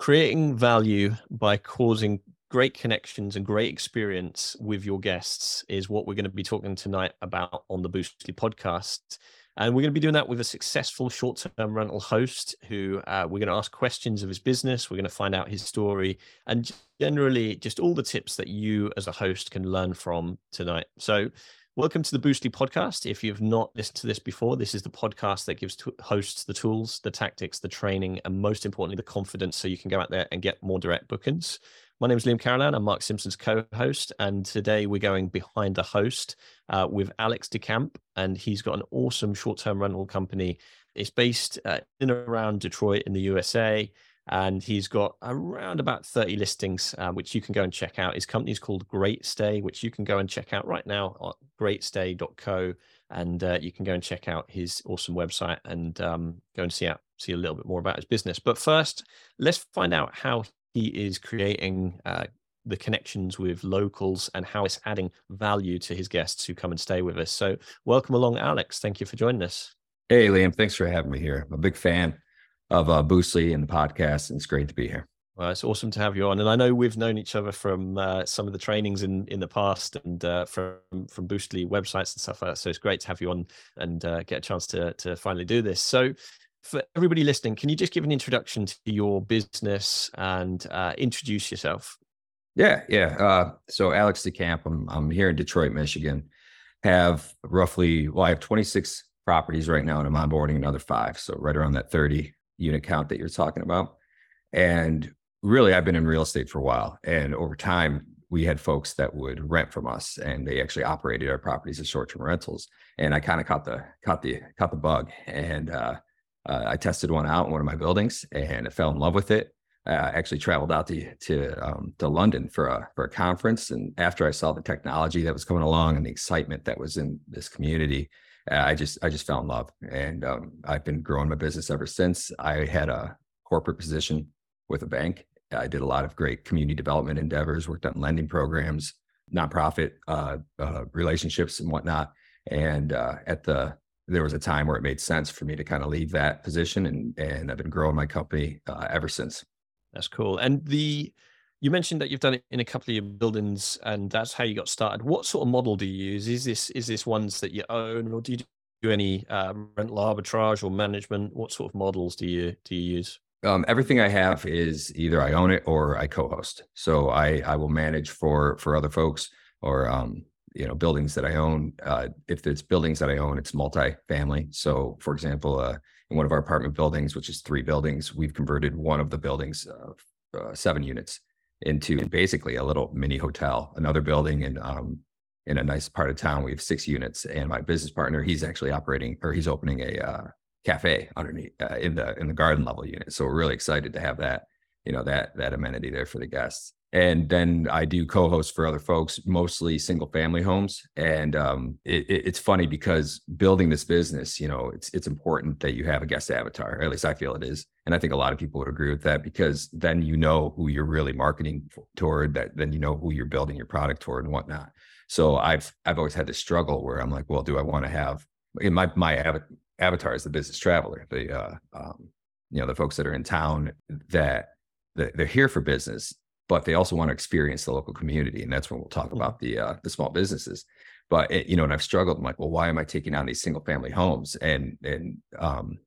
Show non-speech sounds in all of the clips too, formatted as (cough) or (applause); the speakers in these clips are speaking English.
creating value by causing great connections and great experience with your guests is what we're going to be talking tonight about on the Boostly podcast. And we're going to be doing that with a successful short term rental host who uh, we're going to ask questions of his business. We're going to find out his story and generally just all the tips that you as a host can learn from tonight. So, Welcome to the Boostly podcast. If you've not listened to this before, this is the podcast that gives hosts the tools, the tactics, the training, and most importantly, the confidence so you can go out there and get more direct bookings. My name is Liam Carolan. I'm Mark Simpson's co host. And today we're going behind the host uh, with Alex DeCamp. And he's got an awesome short term rental company. It's based uh, in and around Detroit in the USA and he's got around about 30 listings uh, which you can go and check out. His company is called great stay which you can go and check out right now at greatstay.co and uh, you can go and check out his awesome website and um, go and see out see a little bit more about his business. But first let's find out how he is creating uh, the connections with locals and how it's adding value to his guests who come and stay with us. So welcome along alex. Thank you for joining us. Hey liam. Thanks for having me here. I'm a big fan of uh, Boostly and the podcast. And it's great to be here. Well, it's awesome to have you on, and I know we've known each other from uh, some of the trainings in in the past, and uh, from from Boostly websites and stuff like that. So it's great to have you on and uh, get a chance to to finally do this. So, for everybody listening, can you just give an introduction to your business and uh, introduce yourself? Yeah, yeah. Uh, so Alex DeCamp, I'm I'm here in Detroit, Michigan. Have roughly well, I have 26 properties right now, and I'm onboarding another five, so right around that 30 unit count that you're talking about. And really, I've been in real estate for a while. And over time, we had folks that would rent from us and they actually operated our properties as short-term rentals. And I kind of caught the caught the caught the bug. And uh, uh, I tested one out in one of my buildings and I fell in love with it. I actually traveled out to to um, to London for a for a conference, and after I saw the technology that was coming along and the excitement that was in this community, I just I just fell in love, and um, I've been growing my business ever since. I had a corporate position with a bank. I did a lot of great community development endeavors, worked on lending programs, nonprofit uh, uh, relationships, and whatnot. And uh, at the there was a time where it made sense for me to kind of leave that position, and and I've been growing my company uh, ever since. That's cool. And the you mentioned that you've done it in a couple of your buildings, and that's how you got started. What sort of model do you use? Is this is this ones that you own, or do you do any uh, rental arbitrage or management? What sort of models do you do you use? Um, everything I have is either I own it or I co-host. So I I will manage for for other folks or um, you know buildings that I own. Uh, if it's buildings that I own, it's multi-family. So for example, uh, in one of our apartment buildings, which is three buildings, we've converted one of the buildings, uh, uh seven units, into basically a little mini hotel, another building in um, in a nice part of town. We have six units, and my business partner, he's actually operating or he's opening a uh, cafe underneath uh, in the in the garden level unit. So we're really excited to have that, you know, that that amenity there for the guests and then I do co-host for other folks, mostly single family homes. And um, it, it's funny because building this business, you know, it's it's important that you have a guest avatar. At least I feel it is, and I think a lot of people would agree with that because then you know who you're really marketing toward. That then you know who you're building your product toward and whatnot. So I've I've always had this struggle where I'm like, well, do I want to have my my avatar is the business traveler, the uh, um, you know the folks that are in town that they're here for business but they also want to experience the local community. And that's when we'll talk mm-hmm. about the uh, the small businesses. But it, you know, and I've struggled. I'm like, well, why am I taking on these single family homes? And and um,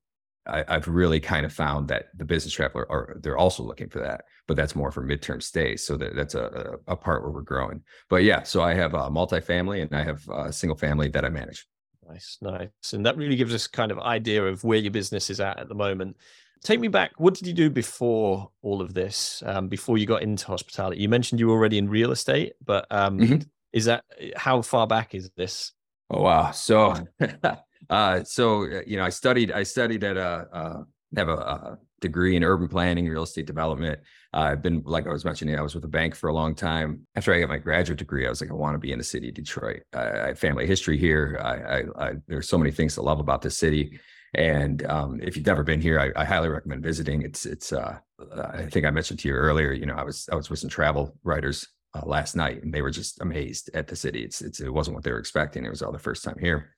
I, have really kind of found that the business traveler are they're also looking for that, but that's more for midterm stays. So that, that's a, a part where we're growing. But yeah, so I have a multifamily and I have a single family that I manage. Nice, nice, and that really gives us kind of idea of where your business is at at the moment take me back. What did you do before all of this? Um, before you got into hospitality, you mentioned you were already in real estate, but um, mm-hmm. is that how far back is this? Oh wow! So, (laughs) uh, so uh, you know, I studied. I studied at a uh, have a, a, degree in urban planning, real estate development. Uh, I've been, like I was mentioning, I was with a bank for a long time. After I got my graduate degree, I was like, I want to be in the city of Detroit. I, I have family history here. I, I, I, there's so many things to love about this city. And um, if you've never been here, I, I, highly recommend visiting. It's it's. Uh, I think I mentioned to you earlier. You know, I was I was with some travel writers uh, last night, and they were just amazed at the city. It's it's it wasn't what they were expecting. It was all the first time here,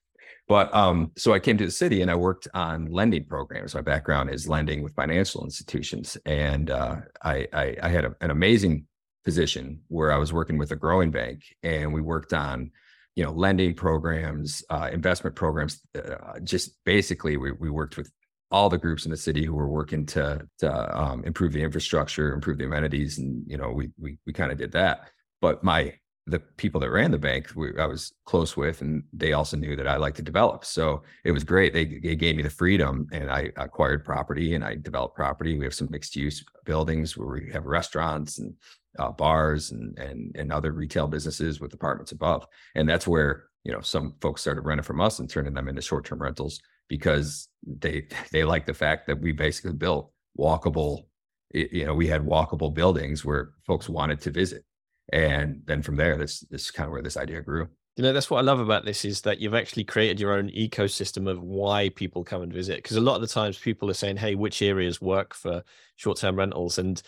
But um, so I came to the city and I worked on lending programs. My background is lending with financial institutions, and uh, I, I, I had a, an amazing position where I was working with a growing bank, and we worked on you know lending programs, uh, investment programs. Uh, just basically, we we worked with all the groups in the city who were working to to um, improve the infrastructure, improve the amenities, and you know we we we kind of did that. But my the people that ran the bank we, I was close with, and they also knew that I like to develop. So it was great. They, they gave me the freedom, and I acquired property and I developed property. We have some mixed use buildings where we have restaurants and uh, bars and and and other retail businesses with apartments above. And that's where you know some folks started renting from us and turning them into short term rentals because they (laughs) they like the fact that we basically built walkable. You know, we had walkable buildings where folks wanted to visit and then from there this this is kind of where this idea grew you know that's what i love about this is that you've actually created your own ecosystem of why people come and visit because a lot of the times people are saying hey which areas work for short-term rentals and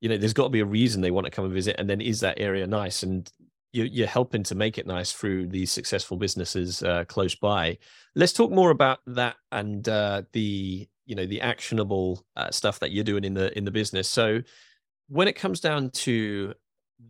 you know there's got to be a reason they want to come and visit and then is that area nice and you're helping to make it nice through these successful businesses uh, close by let's talk more about that and uh, the you know the actionable uh, stuff that you're doing in the in the business so when it comes down to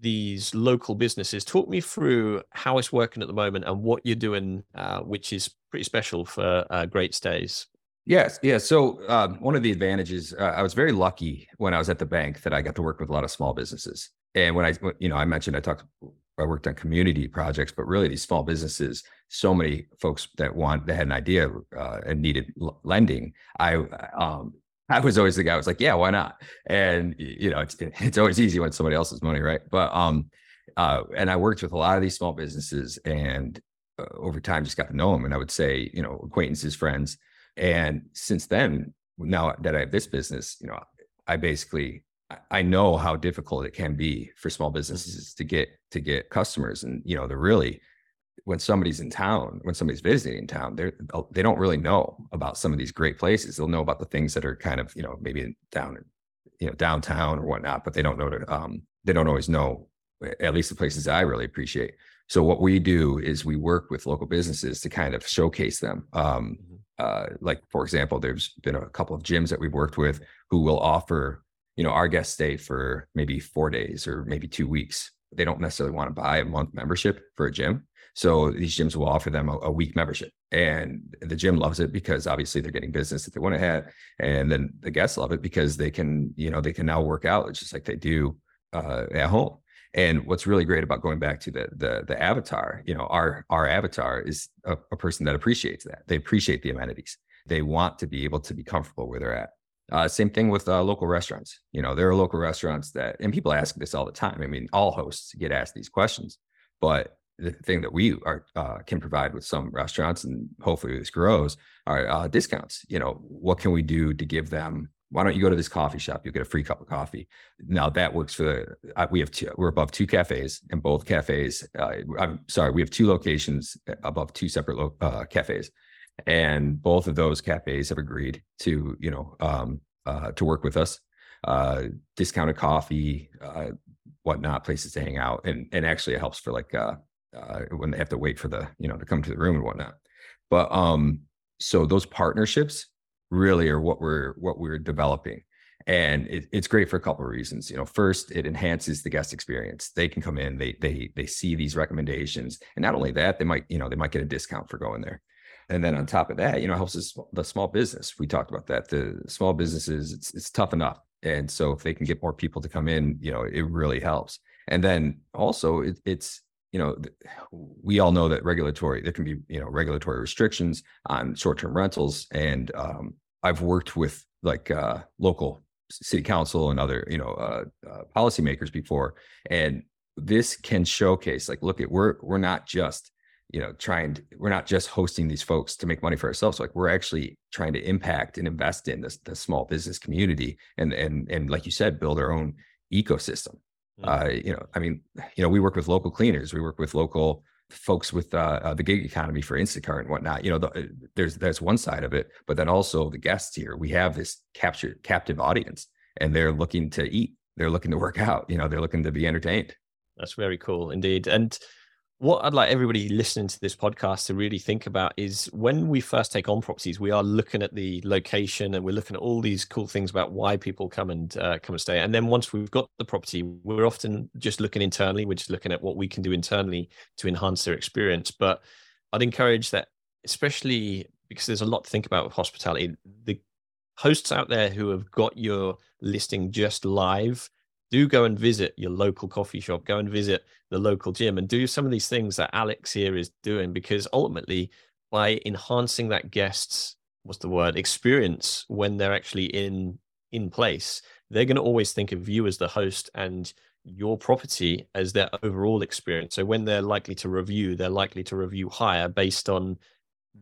these local businesses. Talk me through how it's working at the moment and what you're doing, uh, which is pretty special for uh, Great Stays. Yes, yeah. So um, one of the advantages, uh, I was very lucky when I was at the bank that I got to work with a lot of small businesses. And when I, you know, I mentioned I talked, I worked on community projects, but really these small businesses, so many folks that want, that had an idea uh, and needed l- lending. I um, (laughs) I was always the guy who was like, yeah, why not? And you know, it's (laughs) it's always easy when somebody else's money, right? But um, uh, and I worked with a lot of these small businesses, and uh, over time, just got to know them. And I would say, you know, acquaintances, friends. And since then, now that I have this business, you know, I basically I know how difficult it can be for small mm-hmm. businesses to get to get customers, and you know, they're really when somebody's in town, when somebody's visiting in town, they're oh, they don't really know about some of these great places. They'll know about the things that are kind of you know maybe down, you know downtown or whatnot, but they don't know to um they don't always know at least the places I really appreciate. So what we do is we work with local businesses to kind of showcase them. Um. Uh, like for example, there's been a couple of gyms that we've worked with who will offer you know our guests stay for maybe four days or maybe two weeks. They don't necessarily want to buy a month membership for a gym so these gyms will offer them a, a, week membership, and the gym loves it because obviously they're getting business that they want to have, and then the guests love it because they can, you know, they can now work out just like they do uh, at home. And what's really great about going back to the the the avatar, you know, our our avatar is a, a person that appreciates that. They appreciate the amenities. They want to be able to be comfortable where they're at. Uh, same thing with uh, local restaurants. You know, there are local restaurants that, and people ask this all the time. I mean, all hosts get asked these questions, but the thing that we are uh, can provide with some restaurants and hopefully this grows are uh, discounts you know what can we do to give them why don't you go to this coffee shop? You'll get a free cup of coffee. Now that works for uh, we have two we're above two cafes and both cafes uh, i'm sorry we have two locations uh, above two separate lo- uh, cafes. And both of those cafes have agreed to you know um, to work with us discounted coffee whatnot places to hang out. And and actually it helps for like uh, when they have to wait for the you know to come to the room and whatnot. But um, so those partnerships really are what we're what we're developing, and it, it's great for a couple of reasons. You know, first it enhances the guest experience. They can come in, they they they see these recommendations, and not only that, they might you know they might get a discount for going there. And then on top of that, you know, helps us, the small business. We talked about that. The small businesses, it's it's tough enough, and so if they can get more people to come in, you know, it really helps. And then also, it, it's you know, we all know that regulatory there can be you know regulatory restrictions on short-term rentals, and um, I've worked with like uh, local city council and other you know uh, uh, policymakers before, and this can showcase like, look at we're we're not just you know trying to, we're not just hosting these folks to make money for ourselves like we're actually trying to impact and invest in this the small business community and and and like you said build our own ecosystem. Uh, you know, I mean, you know, we work with local cleaners, we work with local folks with uh, uh, the gig economy for Instacart and whatnot. You know, the, uh, there's there's one side of it, but then also the guests here. We have this captured captive audience, and they're looking to eat. They're looking to work (laughs) out. You know, they're looking to be entertained. That's very cool indeed. And what I'd like everybody listening to this podcast to really think about is when we first take on properties, we are looking at the location and we're looking at all these cool things about why people come and uh, come and stay. And then once we've got the property, we're often just looking internally. We're just looking at what we can do internally to enhance their experience. But I'd encourage that, especially because there's a lot to think about with hospitality. The hosts out there who have got your listing just live do go and visit your local coffee shop, go and visit the local gym, and do some of these things that Alex here is doing because ultimately, by enhancing that guest's what's the word experience when they're actually in in place, they're going to always think of you as the host and your property as their overall experience. So when they're likely to review, they're likely to review higher based on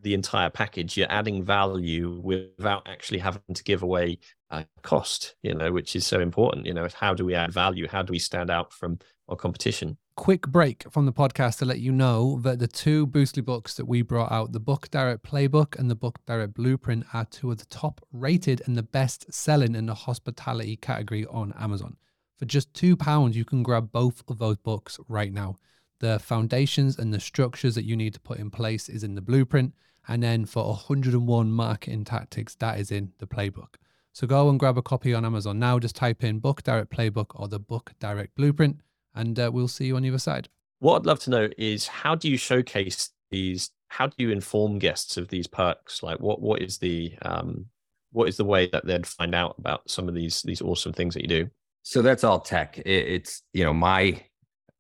the entire package. You're adding value without actually having to give away uh, cost, you know, which is so important. You know, how do we add value? How do we stand out from our competition? Quick break from the podcast to let you know that the two Boostly books that we brought out, the Book Direct Playbook and the Book Direct Blueprint, are two of the top rated and the best selling in the hospitality category on Amazon. For just £2, you can grab both of those books right now. The foundations and the structures that you need to put in place is in the blueprint. And then for 101 marketing tactics, that is in the playbook. So go and grab a copy on Amazon now. Just type in Book Direct Playbook or the Book Direct Blueprint, and uh, we'll see you on the other side. What I'd love to know is how do you showcase these? How do you inform guests of these perks? Like, what what is the um, what is the way that they'd find out about some of these these awesome things that you do? So that's all tech. It, it's you know my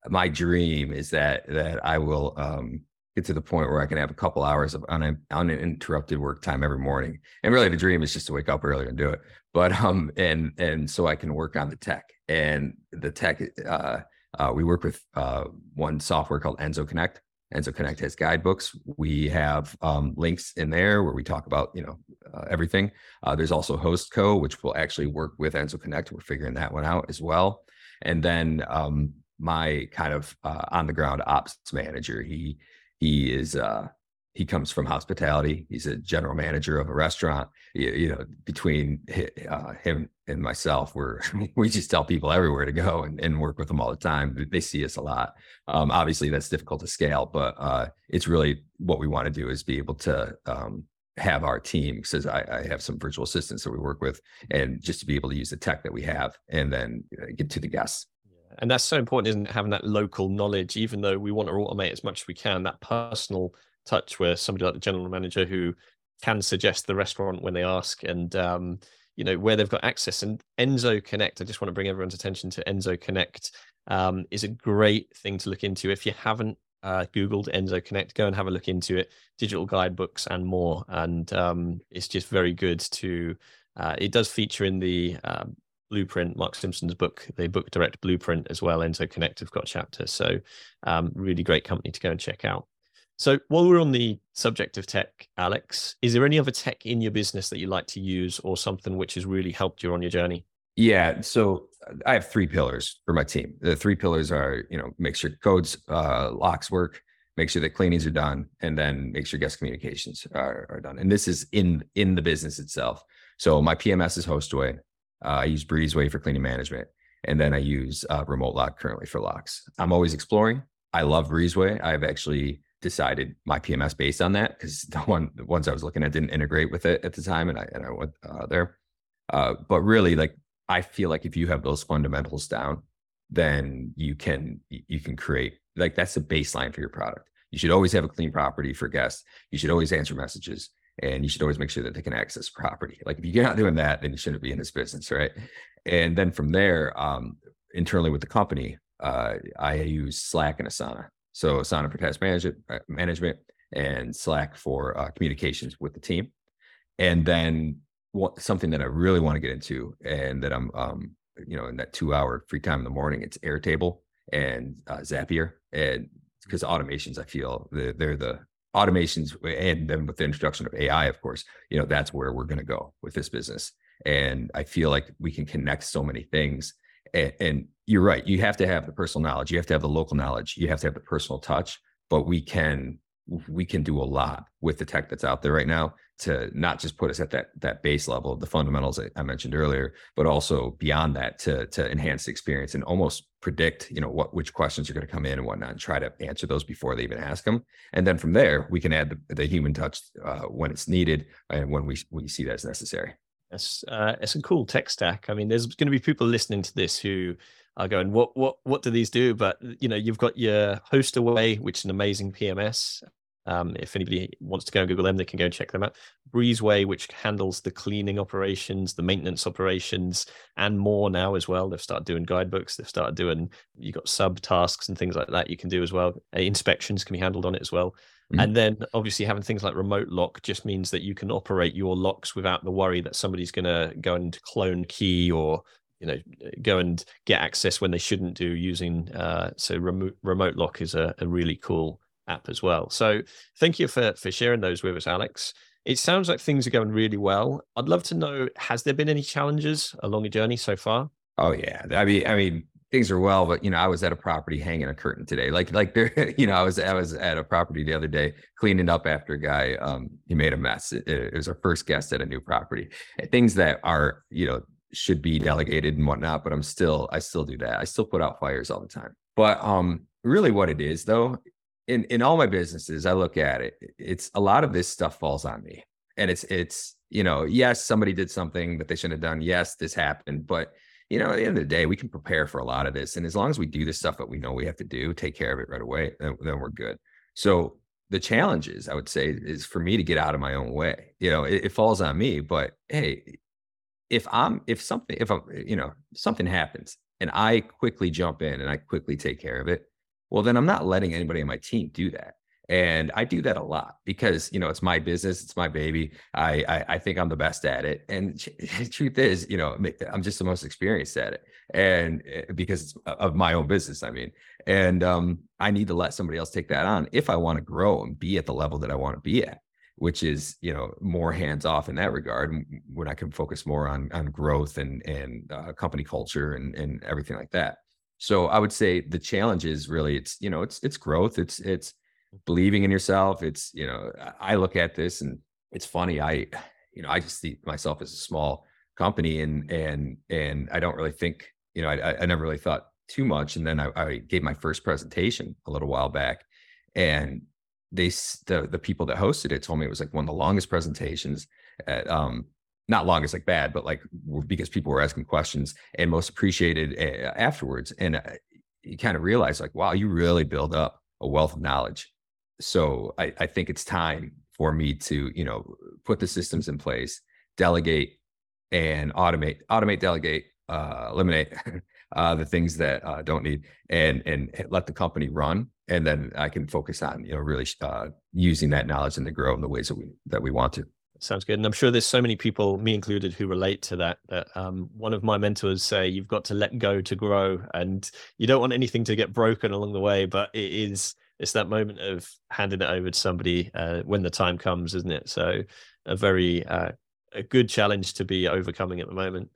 my dream is that that I will um, get to the point where I can have a couple hours of un- uninterrupted work time every morning. And really the dream is just to wake up earlier and do it. But um and and so I can work on the tech and the tech uh, uh we work with uh one software called Enzo Connect. Enzo Connect has guidebooks. We have um, links in there where we talk about you know uh, everything. Uh, there's also HostCo, which will actually work with Enzo Connect. We're figuring that one out as well. And then um, my kind of uh, on the ground ops manager, he he is uh, he comes from hospitality. He's a general manager of a restaurant. You, you know, between uh, him and myself, we're (laughs) we just tell people everywhere to go and, and work with them all the time. They see us a lot. Um, obviously, that's difficult to scale, but uh, it's really what we want to do is be able to um, have our team because I, I, have some virtual assistants that we work with, and just to be able to use the tech that we have and then uh, get to the guests and that's so important isn't it? having that local knowledge even though we want to automate as much as we can that personal touch where somebody like the general manager who can suggest the restaurant when they ask and um, you know where they've got access. And enzo connect i just want to bring everyone's attention to enzo connect um, is a great thing to look into. If you haven't uh, googled enzo connect go and have a look into it. Digital guidebooks and more. And um, it's just very good to uh, it does feature in the um, Blueprint, Mark Simpson's book, the book direct Blueprint as well. Enzo Connect have got chapter. So, um, really great company to go and check out. So, while we're on the subject of tech, Alex, is there any other tech in your business that you like to use or something which has really helped you on your journey? Yeah. So, I have three pillars for my team. The three pillars are, you know, make sure codes, uh, locks work, make sure that cleanings are done, and then make sure guest communications are, are done. And this is in in the business itself. So, my PMS is Hostaway. Uh, I use Breezeway for cleaning management, and then I use uh, Remote Lock currently for locks. I'm always exploring. I love Breezeway. I've actually decided my PMS based on that because (laughs) the one the ones I was looking at didn't integrate with it at the time, and I and I went uh, there. Uh, but really, like I feel like if you have those fundamentals down, then you can you can create like that's the baseline for your product. You should always have a clean property for guests. You should always answer messages and you should always make sure that they can access property. Like if you're not doing that, then you shouldn't be in this business, right? And then from there, um, internally with the company, uh, I use Slack and Asana. So Asana for task management, uh, management, and Slack for uh, communications with the team. And then what, something that I really want to get into, and that I'm, um, you know, in that two-hour free time in the morning, it's Airtable and uh, Zapier, and because automations, I feel they're, they're the automations and then with the introduction of AI, of course, you know, that's where we're going to go with this business. And I feel like we can connect so many things. And, and, you're right. You have to have the personal knowledge. You have to have the local knowledge. You have to have the personal touch. But we can we can do a lot with the tech that's out there right now to not just put us at that that base level of the fundamentals I mentioned earlier, but also beyond that to to enhance the experience and almost predict, you know, what which questions are going to come in and whatnot, and try to answer those before they even ask them. And then from there, we can add the, the human touch uh, when it's needed and when we we see that as necessary. It's uh, it's a cool tech stack. I mean, there's going to be people listening to this who are going, "What what what do these do?" But you know, you've got your Hostaway, which is an amazing PMS. Um, if anybody wants to go and Google them, they can go and check them out. Breezeway, which handles the cleaning operations, the maintenance operations, and more now as well. They've started doing guidebooks. They've started doing you've got sub tasks and things like that you can do as well. Uh, inspections can be handled on it as well. Mm-hmm. And then obviously having things like remote lock just means that you can operate your locks without the worry that somebody's going to go and clone key or you know go and get access when they shouldn't do using uh, so remote remote lock is a, a really cool app as well. So thank you for for sharing those with us, Alex. It sounds like things are going really well. I'd love to know: has there been any challenges along your journey so far? Oh yeah, I mean, I mean, things are well, but you know, I was at a property hanging a curtain today. Like, like (laughs) there, you know, I was I was at a property the other day cleaning up after a guy. Um, he made a mess. It, it was our first guest at a new property. Things that are, you know, should be delegated and whatnot, but I'm still, I still do that. I still put out fires all the time. But um, really, what it is though in in all my businesses, I look at it. It's a lot of this stuff falls on me, and it's it's you know, yes, somebody did something that they shouldn't have done. Yes, this happened, but you know, at the end of the day, we can prepare for a lot of this, and as long as we do the stuff that we know we have to do, take care of it right away, then, then we're good. So the challenges, I would say, is for me to get out of my own way. You know, it, it falls on me, but hey, if I'm if something if I'm you know something happens and I quickly jump in and I quickly take care of it well, then I'm not letting anybody on my team do that. And I do that a lot because you know it's my business, it's my baby. I I, I think I'm the best at it, and (laughs) the truth is, you know, I'm just the most experienced at it, and eh, because of my own business, I mean, and um, I need to let somebody else take that on if I want to grow and be at the level that I want to be at, which is you know more hands off in that regard, when I can focus more on on growth and and uh, company culture and and everything like that so i would say the challenge is really it's you know it's it's growth it's it's believing in yourself it's you know i look at this and it's funny i you know i just see myself as a small company and and and i don't really think you know i, I never really thought too much and then I, I gave my first presentation a little while back and they the, the people that hosted it told me it was like one of the longest presentations at, um not long as like bad, but like because people were asking questions and most appreciated eh, afterwards. And uh, you kind of realize like, wow, you really build up a wealth of knowledge. So I, I think it's time for me to, you know, put the systems in place, delegate and automate, automate, delegate, uh, eliminate (laughs) uh, the things that uh, don't need and, and let the company run. And then I can focus on, you know, really uh, using that knowledge and to grow in the ways that we, that we want to. Sounds good. And I'm sure there's so many people, me included, who relate to that. That um, one of my mentors say you've got to let go to grow, and you don't want anything to get broken along the way. But it is it's that moment of handing it over to somebody uh, when the time comes, isn't it? So a very uh, a good challenge to be overcoming at the moment.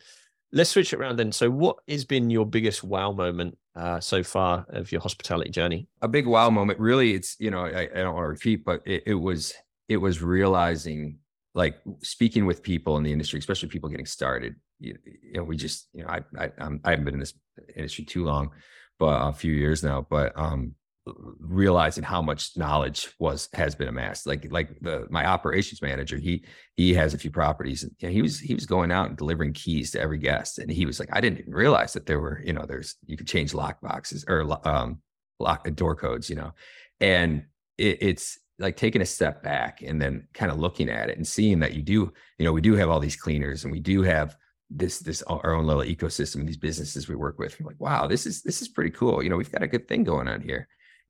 Let's switch it around then. So, what has been your biggest wow moment uh, so far of your hospitality journey? A big wow moment, really. It's you know I, I don't want to repeat, but it, it was it was realizing like speaking with people in the industry, especially people getting started, you, you know, we just, you know, I, I, I'm, I haven't been in this industry too long, but a few years now, but, um, realizing how much knowledge was has been amassed. Like like the my operations manager he he has a few properties and you know, he was he was going out and delivering keys to every guest and he was like i didn't even realize that there were you know there's you could change lock boxes or um lock door codes you know? And it, it's like taking a step back and then kind of looking at it and seeing that you do, you know, we do have all these cleaners and we do have this this our own little ecosystem, these businesses we work with. We're like, wow, this is this is pretty cool. You know, we've got a good thing going on here.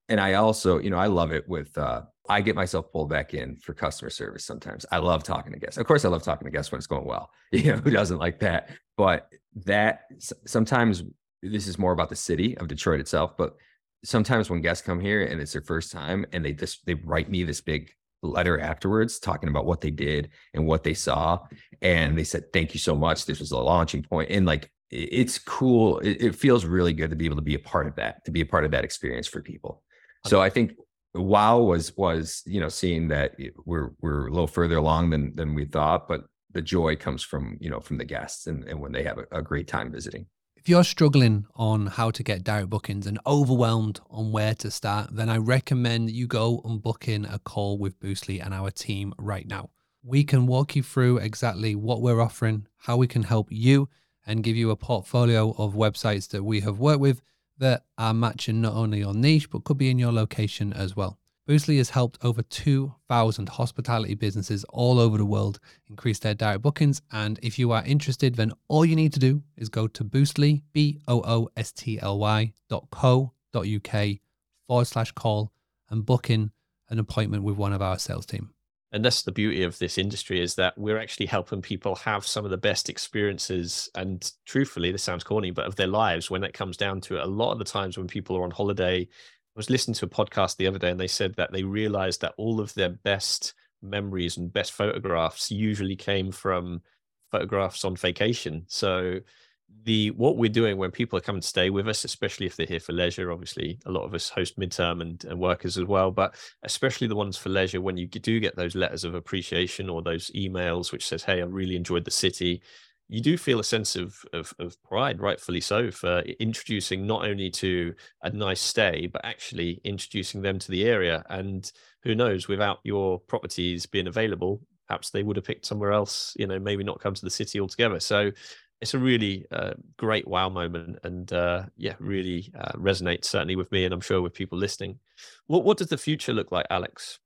And I also, you know, I love it with uh I get myself pulled back in for customer service sometimes. I love talking to guests. Of course, I love talking to guests when it's going well. (laughs) You know, who doesn't like that? But that sometimes this is more about the city of Detroit itself, but sometimes when guests come here and it's their first time and they just they write me this big letter afterwards talking about what they did and what they saw and they said thank you so much. This was a launching point. And like it's cool. It, it feels really good to be able to be a part of that to be a part of that experience for people. So i think wow was was you know seeing that we're we're a little further along than than we thought, but the joy comes from you know from the guests and, and when they have a, a great time visiting. If you're struggling on how to get direct bookings and overwhelmed on where to start, then I recommend you go and book in a call with Boostly and our team right now. We can walk you through exactly what we're offering, how we can help you, and give you a portfolio of websites that we have worked with that are matching not only your niche, but could be in your location as well. Boostly has helped over 2,000 hospitality businesses all over the world increase their direct bookings. And if you are interested, then all you need to do is go to Boostly, B O O S T L Y dot co dot UK forward slash call and book in an appointment with one of our sales team. And that's the beauty of this industry is that we're actually helping people have some of the best experiences. And truthfully, this sounds corny, but of their lives when it comes down to it. A lot of the times when people are on holiday, was listening to a podcast the other day and they said that they realized that all of their best memories and best photographs usually came from photographs on vacation. So the what we're doing when people are coming to stay with us, especially if they're here for leisure, obviously a lot of us host midterm and, and workers as well, but especially the ones for leisure, when you do get those letters of appreciation or those emails which says, Hey, I really enjoyed the city you do feel a sense of, of, of pride, rightfully so, for introducing not only to a nice stay, but actually introducing them to the area. And who knows, without your properties being available, perhaps they would have picked somewhere else. You know, maybe not come to the city altogether. So it's a really uh, great wow moment, and uh, yeah, really uh, resonates certainly with me, and I'm sure with people listening. What what does the future look like, Alex?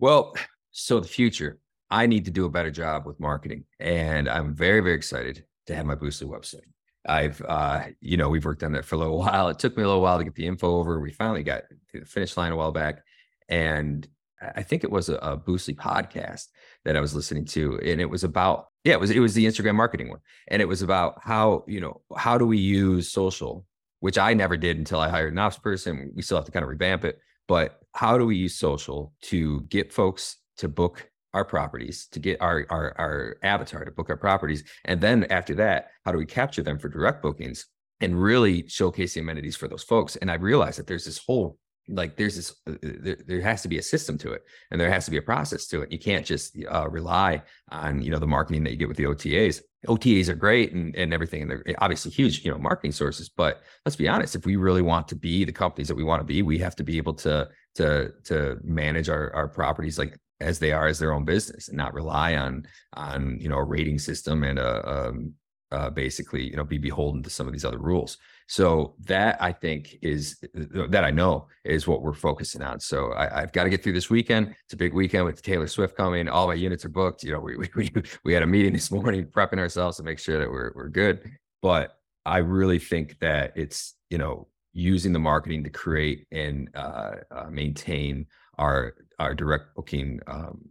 Well, (sighs) so the future I need to do a better job with marketing. And I'm very, very excited to have my Boostly website. I've, uh, you know, we've worked on that for a little (laughs) while. It took me a little while to get the info over. We finally got to the finish line a while back. And I think it was a, a Boostly podcast that I was listening to. And it was about, yeah, it was, it was the Instagram marketing one. And it was about how, you know, how do we use social, which I never did until I hired an ops person. We still have to kind of revamp it. But how do we use social to get folks to book our properties to get our, our our avatar to book our properties. And then after that how do we capture them for direct bookings and really showcase the amenities for those folks? And i realized that there's this whole like there's this uh, there, there has to be a system to it and there has to be a process to it. You can't just uh, rely on you know the marketing that you get with the otas otas are great and, and everything and they're obviously huge you know marketing sources but let's be honest if we really want to be the companies that we want to be we have to be able to to to manage our, our properties like as they are as their own business and not rely on on you know a rating system and a um, uh, basically you know be beholden to some of these other rules. So that i think is that i know is what we're focusing on. So I, have got to get through this weekend. It's a big weekend with taylor swift coming. All my units are booked. You know (laughs) we we, we had a meeting this morning prepping ourselves to make sure that we're, we're good. But i really think that it's you know using the marketing to create and uh, uh, maintain our our direct booking um,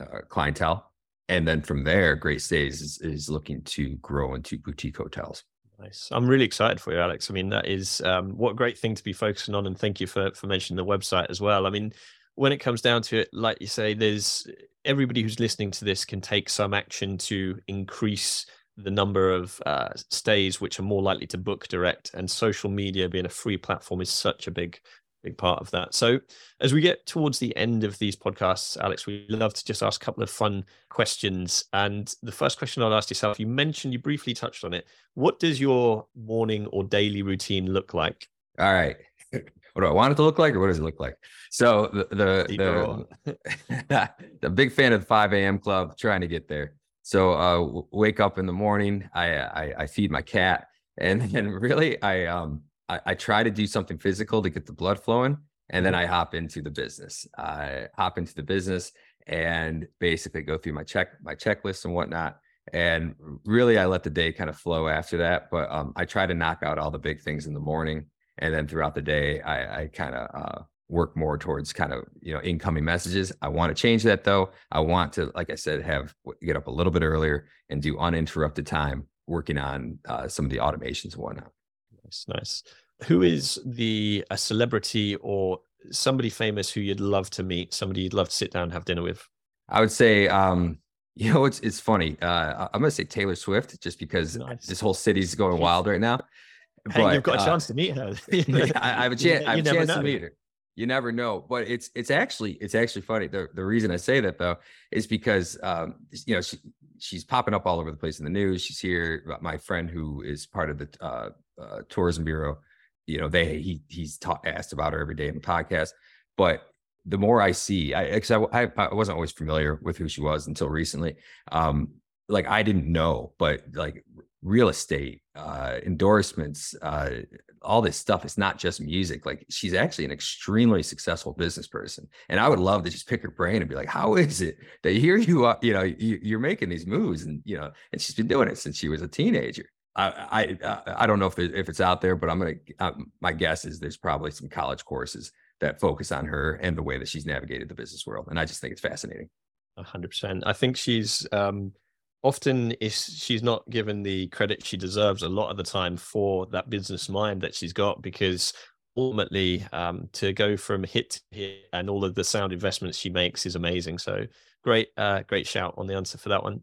uh, clientele, and then from there, Great Stays is, is looking to grow into boutique hotels. Nice. I'm really excited for you, Alex. I mean, that is um, what a great thing to be focusing on, and thank you for for mentioning the website as well. I mean, when it comes down to it, like you say, there's everybody who's listening to this can take some action to increase the number of uh, stays which are more likely to book direct and social media being a free platform is such a big big part of that. So, as we get towards the end of these podcasts, Alex, we love to just ask a couple of fun questions. And the first question I'll ask yourself, you mentioned you briefly touched on it. What does your morning or daily routine look like? All right. (laughs) What do I want it to look like, or what does it look like? So the the the, (laughs) the big fan of the 5 a.m. club, trying to get there. So uh, wake up in the morning, I, I I feed my cat, and (laughs) then really I um I, I try to do something physical to get the blood flowing, and then mm-hmm. I hop into the business. I hop into the business and basically go through my check my checklist and whatnot. And really, I let the day kind of flow after that. But um, I try to knock out all the big things in the morning, and then throughout the day, I, I kind of uh, work more towards kind of you know incoming messages. I want to change that though. I want to, like I said, have get up a little bit earlier and do uninterrupted time working on uh, some of the automations and whatnot. Nice, nice. Who is the a celebrity or somebody famous who you'd love to meet? Somebody you'd love to sit down and have dinner with? I would say, um, (laughs) you know, it's it's funny. Uh, I'm gonna say Taylor Swift, just because nice. this whole city's going wild right now. Hey, but, you've got a uh, chance to meet her. (laughs) (laughs) I, I, have a chance. I have a chance to meet her. you never know. But it's it's actually it's actually funny. The the reason I say that though is because um, you know she she's popping up all over the place in the news. She's here. My friend who is part of the uh, uh, tourism bureau, you know, they he he's ta- asked about her every day in the podcast. But the more I see, I because I, I, I wasn't always familiar with who she was until recently. Um, like I didn't know, but like real estate, uh, endorsements, uh, all this stuff. It's not just music. Like she's actually an extremely successful business person, and I would love to just pick her brain and be like, "How is it that here you are? You know, you you, are making these moves, and you know, and she's been doing it since she was a teenager." I I I don't know if if it's out there, but I'm gonna. Uh, my guess is there's probably some college courses that focus on her and the way that she's navigated the business world, and I just think it's fascinating. hundred percent. I think she's um often is she's not given the credit she deserves a lot of the time for that business mind that she's got because ultimately um, to go from hit to hit and all of the sound investments she makes is amazing so great uh, great shout on the answer for that one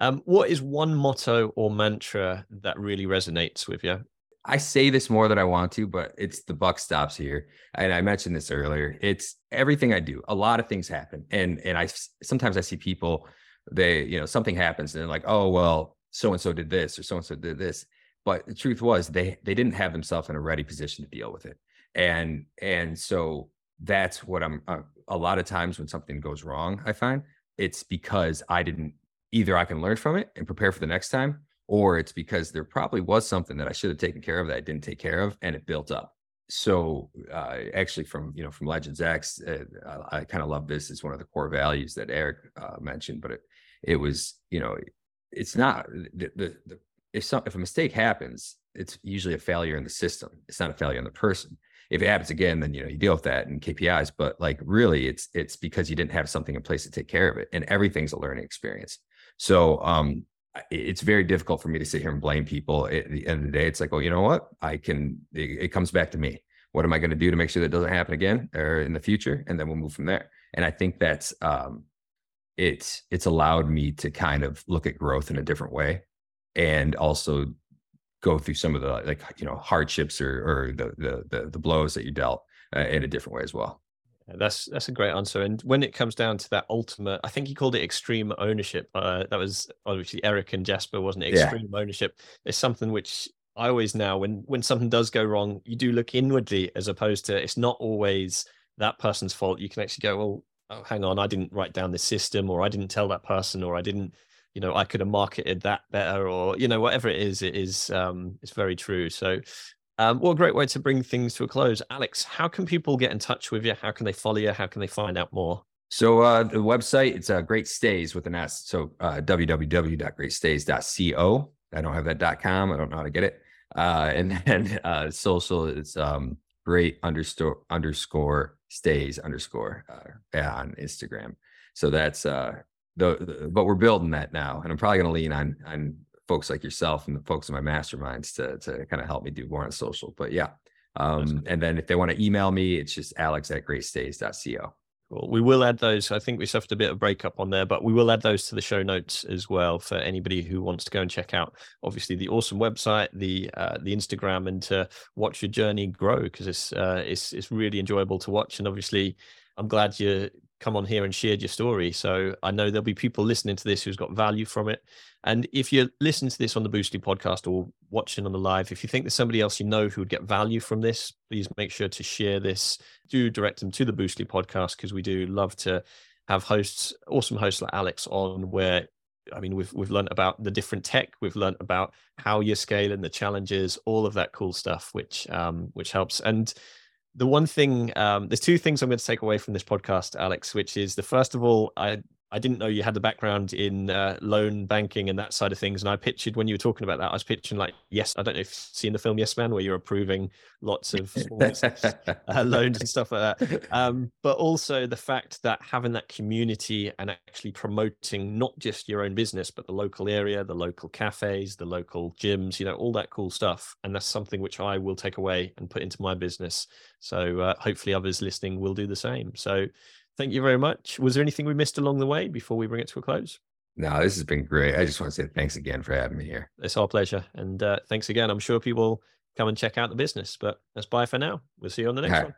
um, what is one motto or mantra that really resonates with you I say this more than I want to, but it's the buck stops here. And I mentioned this earlier. It's everything I do. A lot of things happen, and and I sometimes I see people they you know something happens and they're like oh well so and so did this or so and so did this but the truth was they they didn't have themselves in a ready position to deal with it and and so that's what i'm uh, a lot of times when something goes wrong i find it's because i didn't either i can learn from it and prepare for the next time or it's because there probably was something that i should have taken care of that i didn't take care of and it built up. So uh, actually from you know from legends x uh, i, I kind of love this. It's one of the core values that eric uh, mentioned but it it was you know it's not the, the, the if some if a mistake happens it's usually a failure in the system. It's not a failure in the person. If it happens again then you know you deal with that in kpis but like really it's it's because you didn't have something in place to take care of it and everything's a learning experience so um it's very difficult for me to sit here and blame people at the end of the day. It's like well you know what? I can it, it comes back to me. What am i going to do to make sure that doesn't happen again or in the future? And then we'll move from there. And i think that's um it's it's allowed me to kind of look at growth in a different way and also go through some of the like you know hardships or or the the the, the blows that you dealt uh, in a different way as well that's that's a great answer and when it comes down to that ultimate i think he called it extreme ownership uh, that was obviously eric and jasper wasn't it extreme yeah. ownership it's something which i always now when when something does go wrong you do look inwardly as opposed to it's not always that person's fault you can actually go well oh, hang on, I didn't write down this system, or I didn't tell that person, or I didn't, you know, I could have marketed that better, or you know, whatever it is, it is, um, it's very true. So, um, what a great way to bring things to a close, Alex. How can people get in touch with you? How can they follow you? How can they find out more? So uh, the website it's uh, Great Stays with an S. So uh, www.greatstays.co. I don't have that .com. I don't know how to get it. Uh, and (laughs) then uh, social is um, great underscore underscore stays underscore uh, on Instagram. So that's uh the, the, but we're building that now, and I'm probably going to lean on on folks like yourself and the folks in my masterminds to to kind of help me do more on social. But yeah, um, and then if they want to email me, it's just alex at greatstays.co. Cool. We will add those. I think we suffered a bit of breakup on there, but we will add those to the show notes as well for anybody who wants to go and check out, obviously, the awesome website, the uh, the Instagram, and to watch your journey grow because it's uh, it's it's really enjoyable to watch. And obviously, I'm glad you come on here and shared your story. So I know there'll be people listening to this who's got value from it. And if you're listening to this on the Boostly podcast or watching on the live, if you think there's somebody else you know who would get value from this, please make sure to share this. Do direct them to the Boostly podcast because we do love to have hosts, awesome hosts like Alex on where I mean, we've we've learned about the different tech. We've learned about how you're scaling, the challenges, all of that cool stuff, which um, which helps. And the one thing um, there's two things i'm going to take away from this podcast alex which is the first of all i I didn't know you had the background in uh, loan banking and that side of things. And I pictured when you were talking about that, I was picturing like, yes, I don't know if you've seen the film Yes Man, where you're approving lots of (laughs) uh, loans and stuff like that. Um, but also the fact that having that community and actually promoting not just your own business, but the local area, the local cafes, the local gyms, you know, all that cool stuff. And that's something which I will take away and put into my business. So uh, hopefully others listening will do the same. So thank you very much. Was there anything we missed along the way before we bring it to a close? No, this has been great. I just want to say thanks again for having me here. It's our pleasure. And uh, thanks again. I'm sure people come and check out the business, but that's bye for now. We'll see you on the next one.